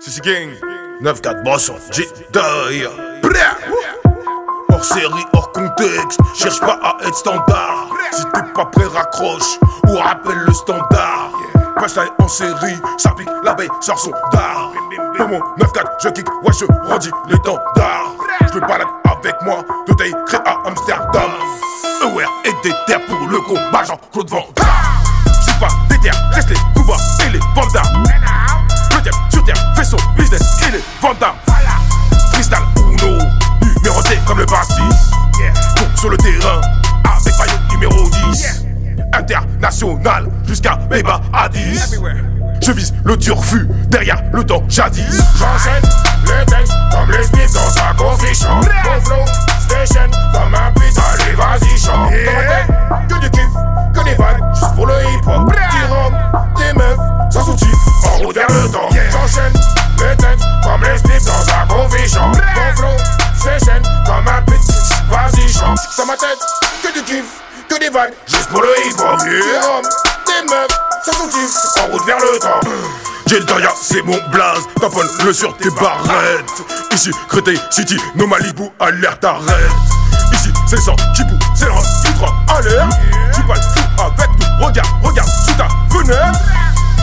CC Gang. 9-4 Bosson J Die Hors série, hors contexte. Cherche pas à être standard. Si t'es pas prêt raccroche. Ou rappelle le standard. Punchline en série, ça pique, l'abeille sort son dard. Pour mon 9-4, je kick, ouais je rendis l'étendard Je me avec moi, de taille créé à Amsterdam. EWR et des pour le combat Jean-Claude Van C'est pas des reste les coups et les bandas vendable. Cristal Uno, numéroté comme le. Bon, sur le terrain, avec maillot numéro 10. International, jusqu'à Beba à 10. Je vise le turfu, derrière le temps jadis. J'enchaîne les textes comme les spiffs dans sa coffee shop. Mon flow, station comme un putain, allez vas-y chante. Que du kiff, que des vagues, juste pour le hip hop. Qui des meufs, sans soutif, en route vers le temps. J'enchaîne Que du kiff, que des vagues, juste pour le hip-hop. des meufs, ça soutif, en route vers le temps. J'ai c'est mon blaze, taponne-le sur tes barrettes. Ici, Créteil City, nos Malibu, alerte, arrête. Ici, c'est le sang qui boue, c'est le ultra alerte. Tu parles fou avec nous, regarde, regarde sous ta fenêtre.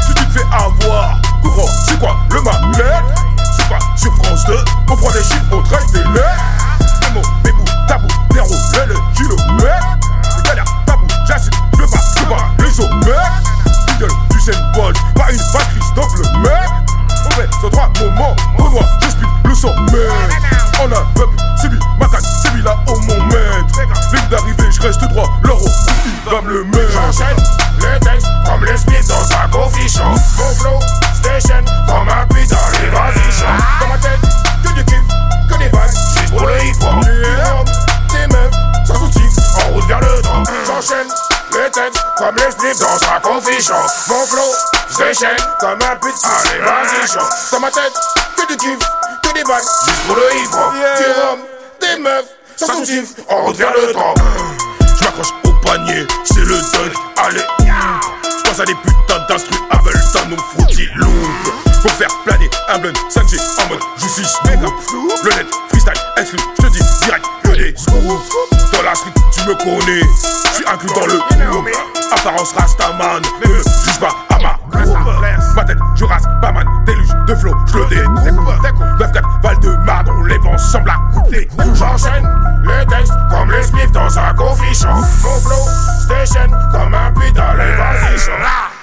Si tu te fais avoir, courant, c'est quoi le malheur? C'est pas sur France 2, on prend des chiffres, on traite des lettres. L'euro, il va me le mettre. J'enchaîne les textes comme les spiffs dans un coffee shop. Mon flow, station, comme un putain, les vas-y. Dans ma tête, que du kiff, que des vagues, juste pour le hip-hop. Des meufs, sans soutif, en route vers le temps. J'enchaîne les textes comme les spiffs dans un coffee shop. Mon flow, station, comme un putain, les vas-y. Dans ma tête, que du kiff, que des vagues, juste pour le hip-hop. Du rhum, des meufs, sans soutif, en route vers le temps. Je m'accroche au panier, c'est le dunk, allez, J'pense à des putains d'instru Ableton ou Fruity Loop Pour faire planer un blunt 5G en mode justice méga Le net freestyle exclu, j'te dis direct que des scoops? Dans la street tu me connais, j'suis inclus dans le groupe. Apparence Rastaman, ne me juge pas à ma Ma tête, je rase pas man, déluge de flow, j'le découpe 9-4, Val de Marne, on les vend, semble à couper J'enchaîne les textes comme les spiffs dans un station comme un putain, vas-y